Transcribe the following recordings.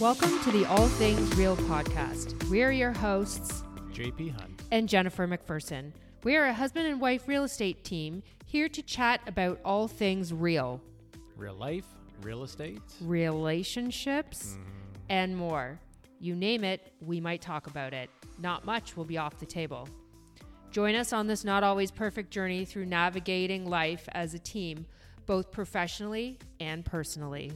Welcome to the All Things Real podcast. We are your hosts JP Hunt. and Jennifer McPherson. We are a husband and wife real estate team here to chat about all things real, Real life, real estate. relationships, mm-hmm. and more. You name it, we might talk about it. Not much will be off the table. Join us on this not always perfect journey through navigating life as a team, both professionally and personally.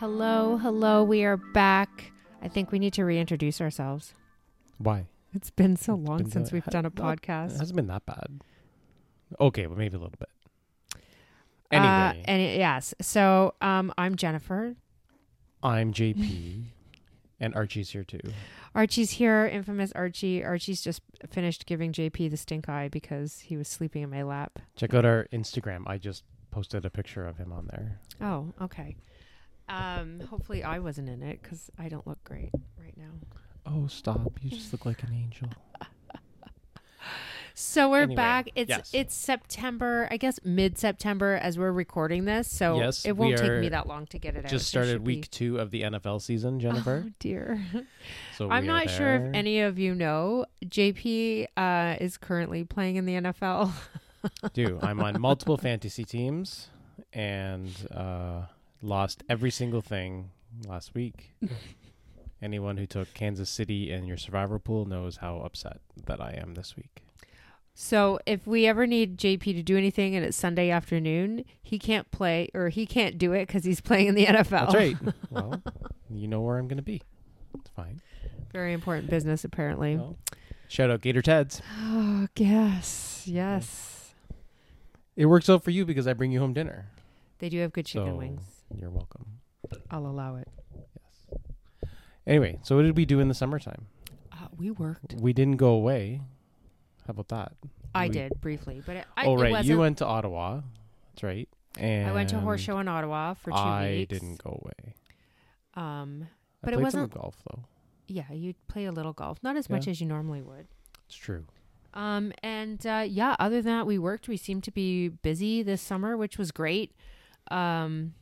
Hello, hello, we are back. I think we need to reintroduce ourselves. Why? It's been so long been since so- we've done a not- It hasn't been that bad. Okay, but maybe a little bit. Uh, Anyway, and it- yes. So um, I'm Jennifer. I'm JP, and Archie's here too. Archie's here, infamous Archie. Archie's just finished giving JP the stink eye because he was sleeping in my lap. Check out our Instagram. I just posted a picture of him on there. Oh, okay. Um, hopefully I wasn't in it because I don't look great right now. Oh, stop! You just look like an angel. So we're Anyway, back. It's yes. it's September, I guess mid September as we're recording this. So Yes, it won't take me that long to get it out. Just so it started should be- week two of the NFL season, Jennifer. Oh dear. so I'm we are not sure if any of you know, JP uh, is currently playing in the NFL. do. I'm on multiple fantasy teams and uh, lost every single thing last week. Anyone who took Kansas City in your survivor pool knows how upset that I am this week. So if we ever need JP to do anything and it's Sunday afternoon, he can't play or he can't do it because he's playing in the NFL. That's right. well, you know where I'm going to be. It's fine. Very important business, apparently. Well, shout out Gator Teds. Oh, yes, yes. It works out for you because I bring you home dinner. They do have good chicken So- wings. You're welcome. I'll allow it. Yes. Anyway, so what did we do in the summertime? Uh, we worked. We didn't go away. How about that? I We- did briefly, but it, I, oh right, you went to Ottawa. That's right. And I went to a horse show in Ottawa for two I weeks. didn't go away. Um, I But it wasn't- golf though. yeah, you play a little golf, not as Yeah. much as you normally would. It's true. Um, and uh, yeah, other than that, we worked. We seemed to be busy this summer, which was great. Um,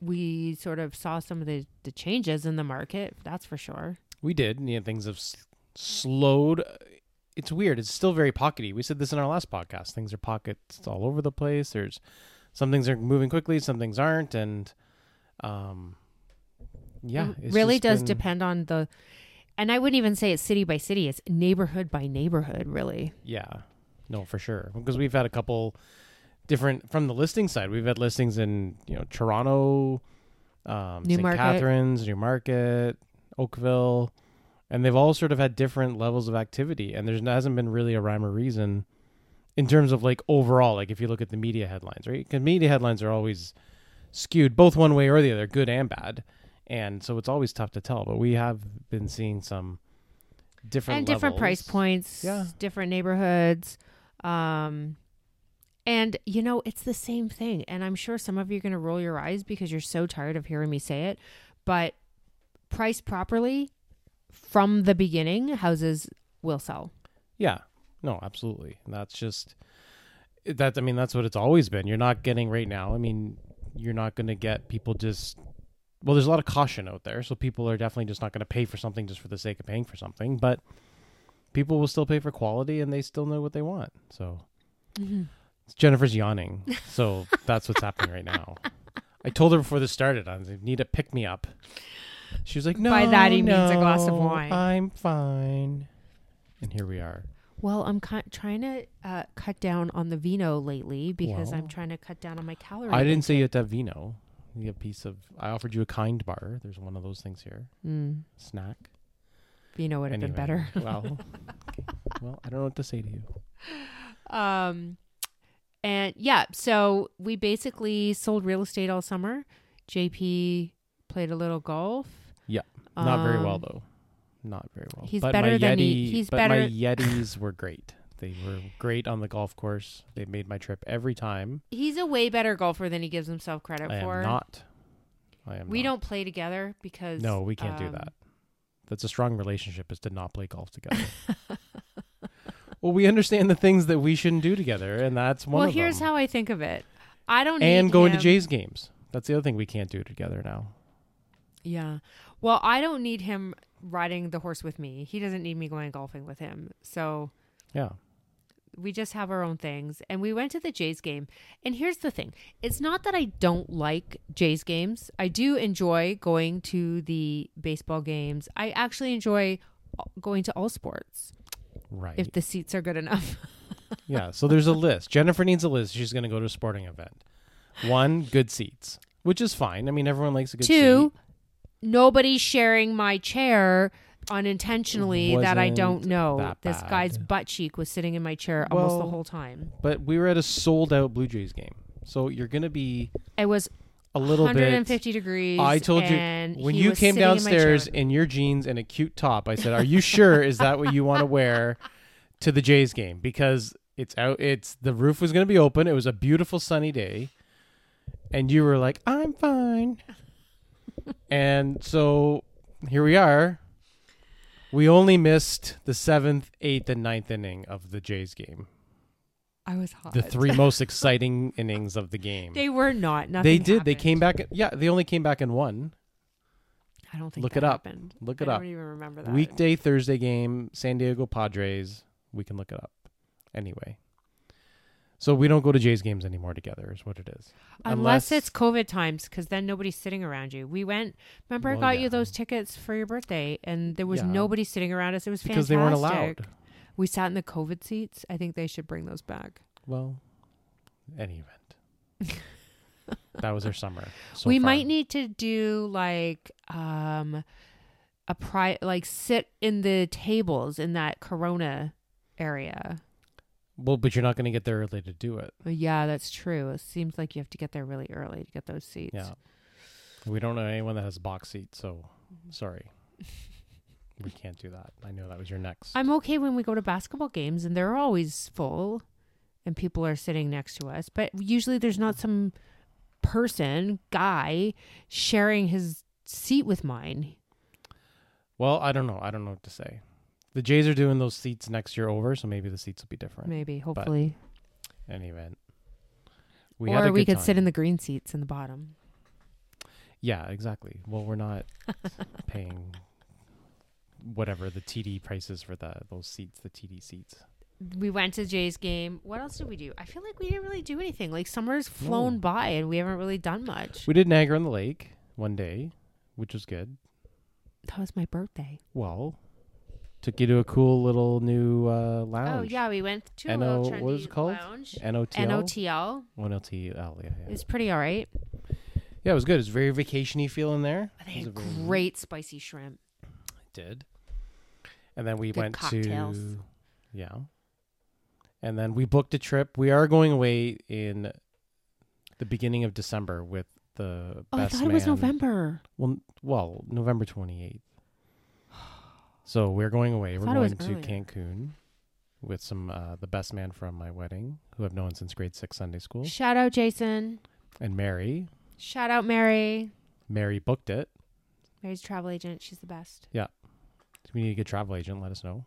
we sort of saw some of the, the changes in the market, that's for sure. We did. and, You know, things have s- slowed. It's weird. It's still very pockety. We said this in our last podcast. Things are pockets all over the place. There's some things are moving quickly, some things aren't, and um, yeah, it really does been- depend on the. And I wouldn't even say it's city by city; it's neighborhood by neighborhood, really. Yeah, no, for sure. Because we've had a couple different from the listing side. We've had listings in you know Toronto, um, St. Catharines, Newmarket, Oakville, and they've all sort of had different levels of activity. And there hasn't been really a rhyme or reason in terms of like overall. Like if you look at the media headlines, right? Because media headlines are always skewed both one way or the other, good and bad. And so it's always tough to tell, but we have been seeing some different and different price points, Yeah. different neighborhoods. Um, and you know, it's the same thing. And I'm sure some of you are going to roll your eyes because you're so tired of hearing me say it. But priced properly from the beginning, houses will sell. Yeah. No, absolutely. And that's just that I mean that's what it's always been. You're not getting right now. I mean, you're not going to get people just well, there's a lot of caution out there, so people are definitely just not going to pay for something just for the sake of paying for something, but people will still pay for quality and they still know what they want. So mm-hmm. Jennifer's yawning. So that's what's happening right now. I told her before this started, I like, need a pick me up. She was like, "No, By that he means a glass of no, wine." I'm fine." And here we are. Well, I'm ki- trying to uh, cut down on the vino lately because I'm trying to cut down on my calories. I didn't say you had to have vino. You have a piece of. I offered you a kind bar. There's one of those things here. Mm, Snack. vino would have been better. well, okay. well, I don't know what to say to you. Um, and yeah, so we basically sold real estate all summer. JP played a little golf. Yeah, Not very well Um, though. Not very well. he's but better than Yeti, he- he's but better- my Yetis were great. They were great on the golf course. They made my trip every time. He's a way better golfer than he gives himself credit I am for. not. I am. we not. don't play together because No, we can't do um, that. That's a strong relationship is to not play golf together. Well, we understand the things that we shouldn't do together, and that's one well, of here's them. how I think of it. I don't and going to Jays games. That's the other thing we can't do together now. Yeah. Well, I don't need him riding the horse with me. He doesn't need me going golfing with him. So Yeah. we just have our own things. And we went to the Jays game. And here's the thing it's not that I don't like Jays games, I do enjoy going to the baseball games. I actually enjoy going to all sports Right. if the seats are good enough. yeah. So there's a list. Jennifer needs a list. She's going to go to a sporting event. One, good seats, which is fine. I mean, everyone likes a good Two, seat. nobody sharing my chair unintentionally that I don't know. This bad. guy's butt cheek was sitting in my chair almost the whole time. But we were at a sold out Blue Jays game. So you're going to be It was a little bit 150 degrees. I told you when you came sitting in downstairs in, your jeans and a cute top. I said, "Are you sure? Is that what you want to wear to the Jays game? Because it's out. It's the roof was going to be open. It was a beautiful sunny day, and you were like, "I'm fine." and so here we are. We only missed the seventh, eighth, and ninth inning of the Jays game. I was hot. The three most exciting innings of the game. They were not. Nothing. They did. They came back. Yeah, they only came back in one. I don't think Look it up. happened. Look it I up. I don't even remember that. Weekday Thursday game, San Diego Padres. We can look it up. Anyway. So we don't go to Jays games anymore together is what it is. Unless, unless- it's COVID times, because then nobody's sitting around you. We went. Remember, I got yeah. you those tickets for your birthday, and there was Yeah. nobody sitting around us. It was fantastic. Because fantastic. they weren't allowed. We sat in the COVID seats. I think they should bring those back. Well, any event. that was our summer. so we far. might need to do like um a pri like sit in the tables in that Corona area. Well, but you're not going to get there early to do it. Yeah, that's true. It seems like you have to get there really early to get those seats. Yeah. We don't know anyone that has box seats, so sorry. we can't do that. I know that was your next. I'm okay when we go to basketball games and they're always full and people are sitting next to us, but usually there's not some person, guy sharing his seat with mine. well, I don't know. I don't know what to say. The Jays are doing those seats next year over, so maybe the seats will be different. Maybe, hopefully. any event. We or we could sit in the green seats in the bottom. Yeah, exactly. Well, we're not paying whatever the TD prices for the those seats, the TD seats. we went to Jay's game. What else did we do? I feel like we didn't really do anything. Like summer's flown No. by and we haven't really done much. We did Niagara on the Lake one day, which was good. That was my birthday. Well, took you to a cool little new uh, lounge. Oh yeah, we went to a little trendy what is it called? lounge. NOTL. NOTL. Yeah, yeah. It was pretty all right. yeah, it was good. It was very vacationy feel in there. They had great spicy shrimp. Did. And then we Good went cocktails. to yeah. And then we booked a trip. We are going away in the beginning of December with the Oh, I thought it was November. Well, well, November 28th. So we're going away. We're it was going to earlier. Cancun with some uh, the best man from my wedding, who I've known since grade 6 Sunday school, Shout out Jason. and Mary. Shout out Mary. Mary booked it. Mary's travel agent. She's the best. If we need a good travel agent, let us know.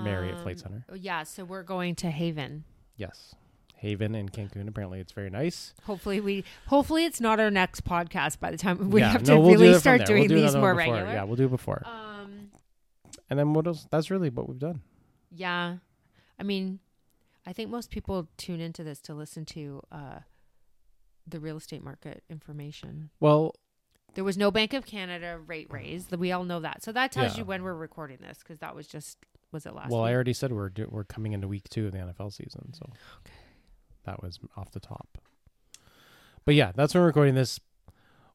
Mary at Flight Um, Center. Yeah, so we're going to Haven. Yes. Haven in Cancun. Apparently, it's very nice. Hopefully we hopefully it's not our next podcast by the time we yeah, have to we'll really from start doing we'll do these more regular. Yeah, we'll do it before. Um and then what else? That's really what we've done. yeah. I mean, I think most people tune into this to listen to uh the real estate market information. Well, There was no Bank of Canada rate mm. raise. We all know that. So that tells Yeah. you when we're recording this because that was just was it last well, week? I already said we're do- we're coming into week two of the NFL season, so that was off the top. But yeah, that's when we're recording this.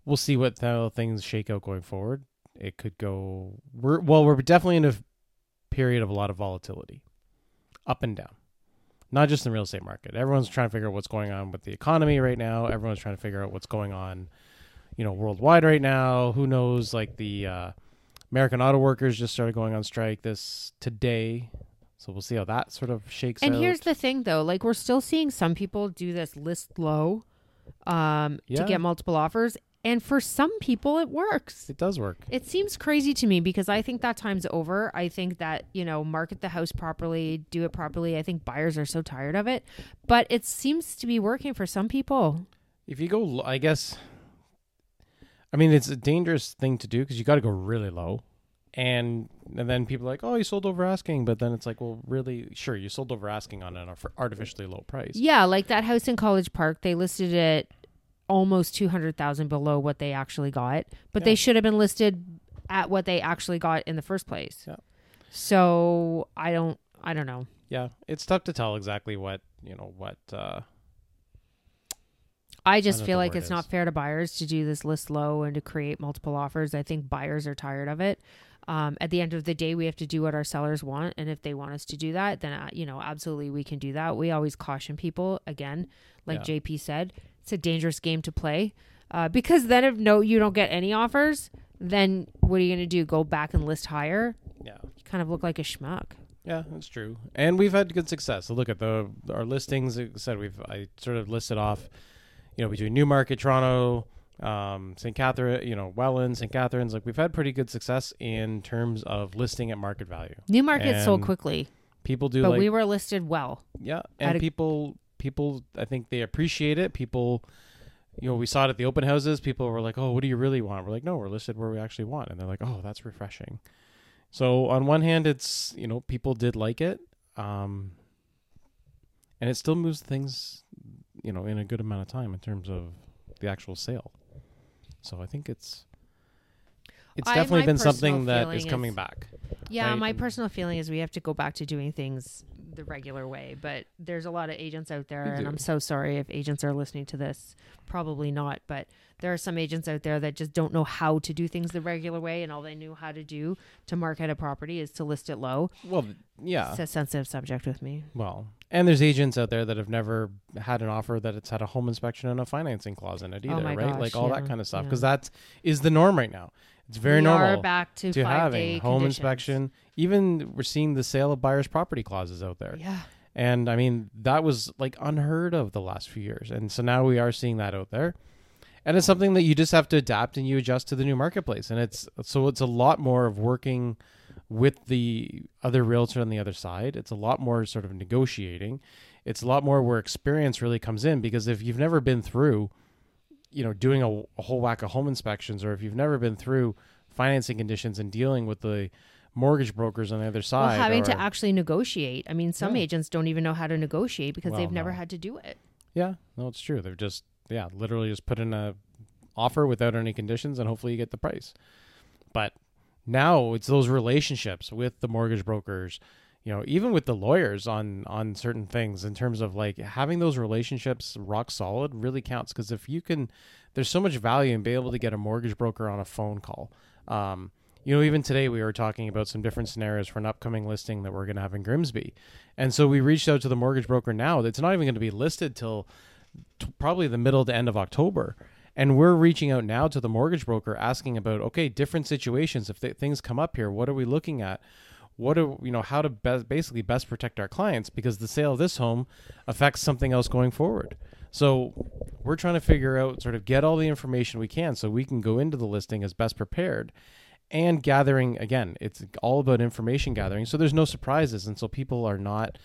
We'll see what how things shake out going forward. It could go. We're well, we're definitely in a period of a lot of volatility, up and down. Not just in the real estate market. Everyone's trying to figure out what's going on with the economy right now. Everyone's trying to figure out what's going on, you know, worldwide right now. Who knows? Like the uh, American auto workers just started going on strike this today, so we'll see how that sort of shakes And out. here's the thing though, like we're still seeing some people do this list low um Yeah. to get multiple offers And for some people, it works. It does work. It seems crazy to me because I think that time's over. I think that, you know, market the house properly, do it properly. I think buyers are so tired of it. But it seems to be working for some people. If you go, I guess. I mean, it's a dangerous thing to do because you got to go really low, and and then people are like, oh, you sold over asking, but then it's like, well, really, sure, you sold over asking on an artificially low price. Yeah, like that house in College Park, they listed it almost 200,000 below what they actually got, but they should have been listed at what they actually got in the first place. Yeah. So, I don't I don't know. Yeah, it's tough to tell exactly what you know what. uh I just know feel like it's not fair to buyers to do this list low and to create multiple offers. I think buyers are tired of it. Um, at the end of the day, we have to do what our sellers want, and if they want us to do that, then uh, you know, absolutely, we can do that. We always caution people again, like Yeah. JP said, it's a dangerous game to play uh, because then if no, you don't get any offers, then what are you going to do? Go back and list higher? Yeah, You kind of look like a schmuck. yeah, that's true. And we've had good success. So look at the our listings. Like I said we've I sort of listed off, you know, between Newmarket, Toronto, um, St. Catherine, you know, Welland, St. Catharines. Like we've had pretty good success in terms of listing at market value. Newmarket sold quickly, People do but like we were listed well. Yeah, and a- people people I think they appreciate it. People you know, we saw it at the open houses. People were like, "Oh, what do you really want?" We're like, "No, we're listed where we actually want." And they're like, "Oh, that's refreshing." So, on one hand, it's, you know, people did like it. Um and it still moves things, you know, in a good amount of time in terms of the actual sale. So, I think it's it's I- definitely been something that is coming is- back. Yeah, right? my And- personal feeling is we have to go back to doing things the regular way. But there's a lot of agents out there, and. I'm so sorry if agents are listening to this. Probably not, but there are some agents out there that just don't know how to do things the regular way, and all they knew how to do to market a property is to list it low. Well, yeah. It's a sensitive subject with me. Well, and there's agents out there that have never had an offer that it's had a home inspection and a financing clause in it oh either, Oh right? gosh, like all yeah, that kind of stuff, yeah. because that is the norm right now. It's very we normal are back to, to five having day home conditions. inspection. Even we're seeing the sale of buyer's property clauses out there, Yeah, and I mean that was like unheard of the last few years, and so now we are seeing that out there. And it's something that you just have to adapt and you adjust to the new marketplace. And it's so it's a lot more of working with the other realtor on the other side. It's a lot more sort of negotiating. It's a lot more where experience really comes in because if you've never been through, you know, doing a, a whole whack of home inspections, or if you've never been through financing conditions and dealing with the mortgage brokers on the other well, side, having or- to actually negotiate. I mean, some Yeah. agents don't even know how to negotiate because Well, they've never no. had to do it. Yeah, no, it's true. They've just yeah, literally just put in a offer without any conditions and hopefully you get the price. But now it's those relationships with the mortgage brokers, you know, even with the lawyers on on certain things in terms of like having those relationships rock solid really counts because if you can there's so much value in being able to get a mortgage broker on a phone call. Um you know, even today we were talking about some different scenarios for an upcoming listing that we're going to have in Grimsby. And so we reached out to the mortgage broker now that's not even going to be listed till t- probably the middle to end of October. And we're reaching out now to the mortgage broker asking about okay, different situations. If th- things come up here, what are we looking at? What are you know how to be- basically best protect our clients because the sale of this home affects something else going forward. So we're trying to figure out sort of get all the information we can so we can go into the listing as best prepared and gathering again it's all about information gathering so there's no surprises and so people are not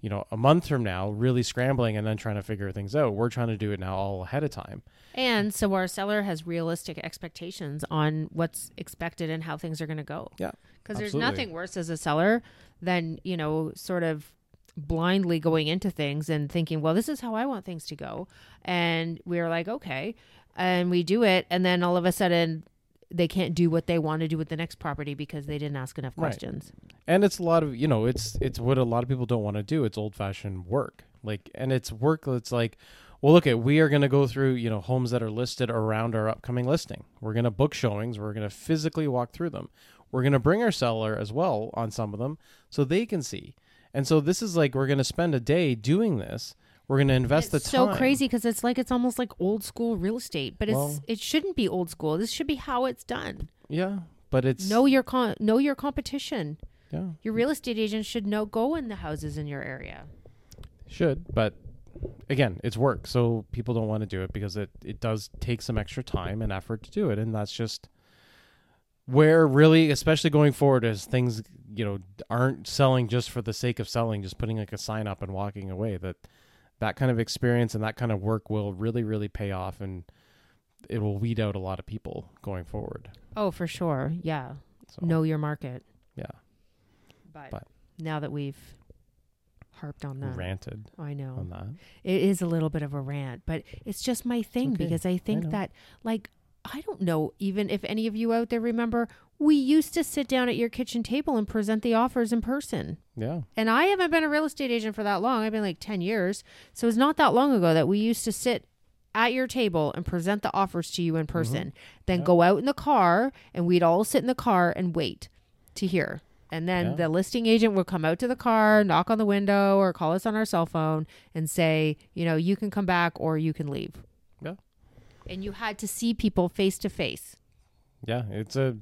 you know a month from now really scrambling and then trying to figure things out we're trying to do it now all ahead of time And so our seller has realistic expectations on what's expected and how things are going to go. Yeah, Because there's nothing worse as a seller than, you know, sort of blindly going into things and thinking, well, this is how I want things to go. And we're like, okay. And we do it. And then all of a sudden, they can't do what they want to do with the next property because they didn't ask enough Right. questions. and it's a lot of you know it's it's what a lot of people don't want to do it's old fashioned work like and it's work that's like well look at we are going to go through you know homes that are listed around our upcoming listing we're going to book showings we're going to physically walk through them we're going to bring our seller as well on some of them so they can see and so this is like we're going to spend a day doing this we're going to invest it's the so crazy because it's like it's almost like old school real estate, but it's Well- it shouldn't be old school. This should be how it's done. yeah but it's know your con- know your competition. yeah Your real estate agent should know go in the houses in your area. should but again, it's work, so people don't want to do it because it it does take some extra time and effort to do it, and that's just where really, especially going forward, as things you know aren't selling just for the sake of selling, just putting like a sign up and walking away. That that kind of experience and that kind of work will really, really pay off, and it will weed out a lot of people going forward. Oh, for sure. Yeah. So, Know your market. Yeah. But, But- now that we've harped on that, ranted I know on that. it is a little bit of a rant, but it's just my thing okay. because I think know. that, like, I don't know even if any of you out there remember, we used to sit down at your kitchen table and present the offers in person. Yeah. And I haven't been a real estate agent for that long. I've been like 10 years. So it's not that long ago that we used to sit at your table and present the offers to you in person. Then Mm-hmm. Yeah. go out in the car and we'd all sit in the car and wait to hear. And then Yeah. the listing agent would come out to the car, knock on the window, or call us on our cell phone and say, you know, you can come back or you can leave. And you had to see people face to face. Yeah, it's a,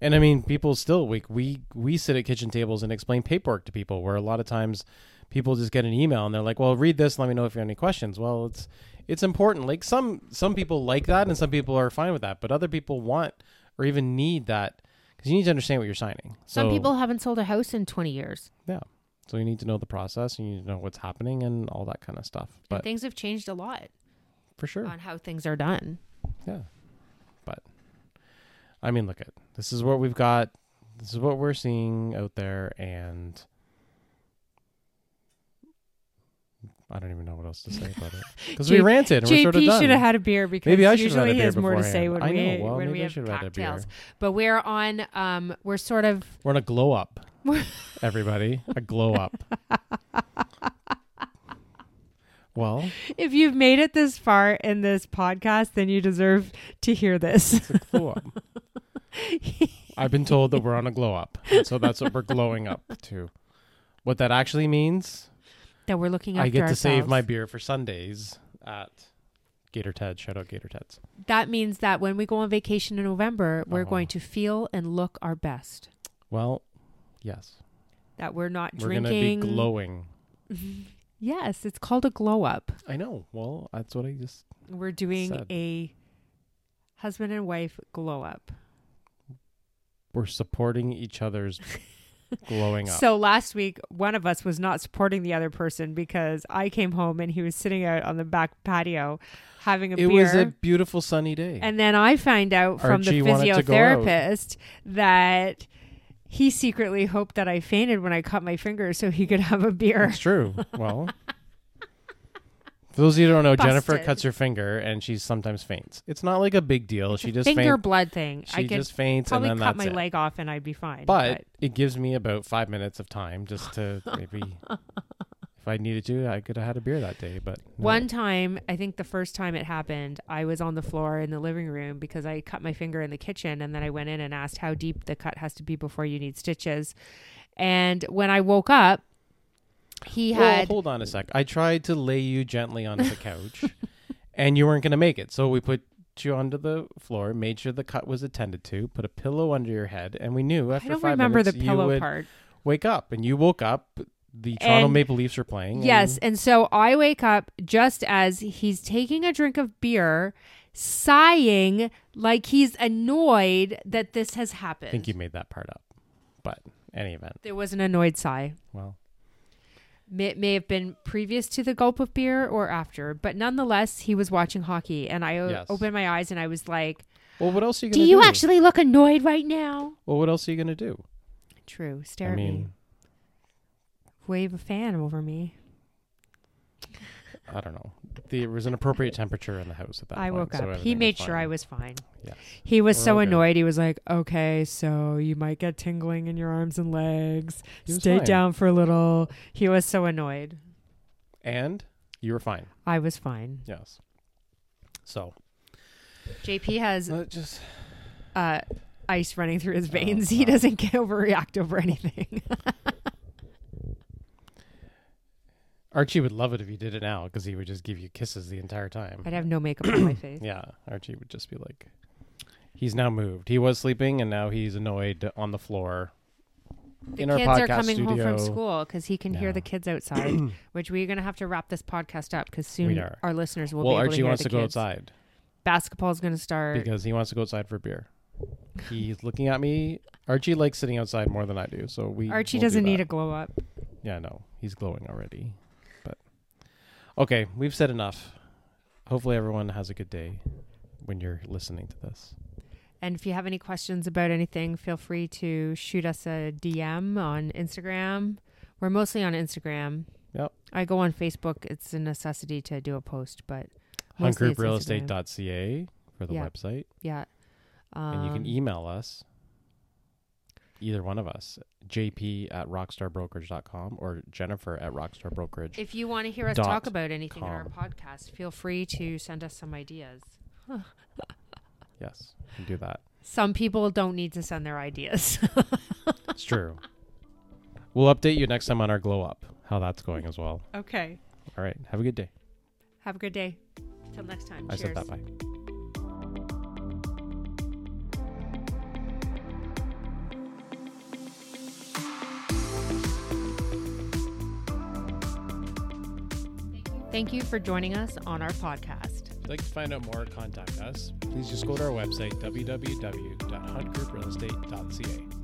and I mean, people still we we we sit at kitchen tables and explain paperwork to people. Where a lot of times, people just get an email and they're like, "Well, read this. Let me know if you have any questions." Well, it's it's important. Like some some people like that, and some people are fine with that, but other people want or even need that because you need to understand what you're signing. Some people haven't sold a house in 20 years. yeah. So you need to know the process, and you need to know what's happening, and all that kind of stuff. and But things have changed a lot for sure, on how things are done. Yeah. But I mean, look at this is what we've got. This is what we're seeing out there, and I don't even know what else to say about it because we ranted and we're sort of JP should have had a beer because Maybe I should have usually had a he beer has more to say when. I we know. Well, when we have should have had a beer. cocktails. But we're on um we're sort of We're on a glow up, everybody. A glow up. well, if you've made it this far in this podcast, then you deserve to hear this. it's a glow up. I've been told that we're on a glow up, so that's what we're glowing up to. What that actually means that we're looking after I get to save my beer for Sundays at Gator Ted. Shout out Gator Ted's. That means that when we go on vacation in November, we're Uh-huh. going to feel and look our best. Well, yes, That we're not drinking. we're gonna drinking. be glowing. Yes, it's called a glow up. I know. Well, that's what I just. We're doing Said. a husband and wife glow up. We're supporting each other's glowing up. So last week, one of us was not supporting the other person because I came home and he was sitting out on the back patio having a it beer. was a beautiful sunny day. and then I find out from Archie the wanted to go out. physiotherapist that he secretly hoped that I fainted when I cut my finger so he could have a beer. it's true. Well, for those of you who don't know, Jennifer cuts her finger and she sometimes faints. It's not like a big deal. It's she just finger faints. blood thing. She I could just faints and then cut that's my it. leg off and I'd be fine. But it gives me about five minutes of time just to maybe, I needed to, I could have had a beer that day. But no. One time, I think the first time it happened, I was on the floor in the living room because I cut my finger in the kitchen and then I went in and asked how deep the cut has to be before you need stitches. And when I woke up, he Well, had hold on a sec. I tried to lay you gently onto the couch, and you weren't going to make it. So we put you onto the floor, made sure the cut was attended to, put a pillow under your head, and we knew after I don't five remember the minutes you pillow would part. wake up. And you woke up. The Toronto And- Maple Leafs are playing. Yes, and- and so I wake up just as he's taking a drink of beer, sighing like he's annoyed that this has happened. I think you made that part up. But any event, There was an annoyed sigh. well, May, may have been previous to the gulp of beer or after, but nonetheless, he was watching hockey, and I Yes. opened my eyes and I was like, well, what else are you "Do going to you do? You actually look annoyed right now?" Well, what else are you going to do? True. Stare I at me. Wave a fan over me. I don't know. There was an appropriate temperature in the house at that I point. woke so up. He made sure. I was fine. Yes. He was We're so annoyed. He was like, "Okay, so you might get tingling in your arms and legs. He was Stay fine. down for a little." He was so annoyed. And you were fine. I was fine. Yes. So JP has uh, just uh, ice running through his Oh, veins. he wow. doesn't get overreact over anything. Archie would love it if you did it now because he would just give you kisses the entire time. I'd have no makeup on my face. Yeah, Archie would just be like, he's now moved. He was sleeping and now he's annoyed on the floor The in our kids podcast are coming studio. home from school because he can hear Yeah. the kids outside, which we're gonna have to wrap this podcast up because soon are. our listeners will well, be able Archie to hear wants the to go kids. outside Basketball's gonna start. because he wants to go outside for beer. He's looking at me. Archie likes sitting outside more than I do, so we. Archie doesn't need a glow up. Yeah, no, he's glowing already. Okay, we've said enough. Hopefully, everyone has a good day when you're listening to this. And if you have any questions about anything, feel free to shoot us a DM on Instagram. We're mostly on Instagram. Yep. I go on Facebook. It's a necessity to do a post, but mostly it's Instagram. huntgrouprealestate.ca for the Yeah. website, Yeah. and you can Um, email us. Either one of us, JP at rockstarbrokerage.com or Jennifer at rockstarbrokerage. If you want to hear us talk about anything in our podcast, feel free to send us some ideas. yes, you can do that. Some people don't need to send their ideas. It's true. we'll update you next time on our glow up, how that's going as well. okay. All right, have a good day. Have a good day. Till next time. I Cheers. said that bye. Thank you for joining us on our podcast. If you'd like to find out more or contact us, please just go to our website, www.huntgrouprealestate.ca.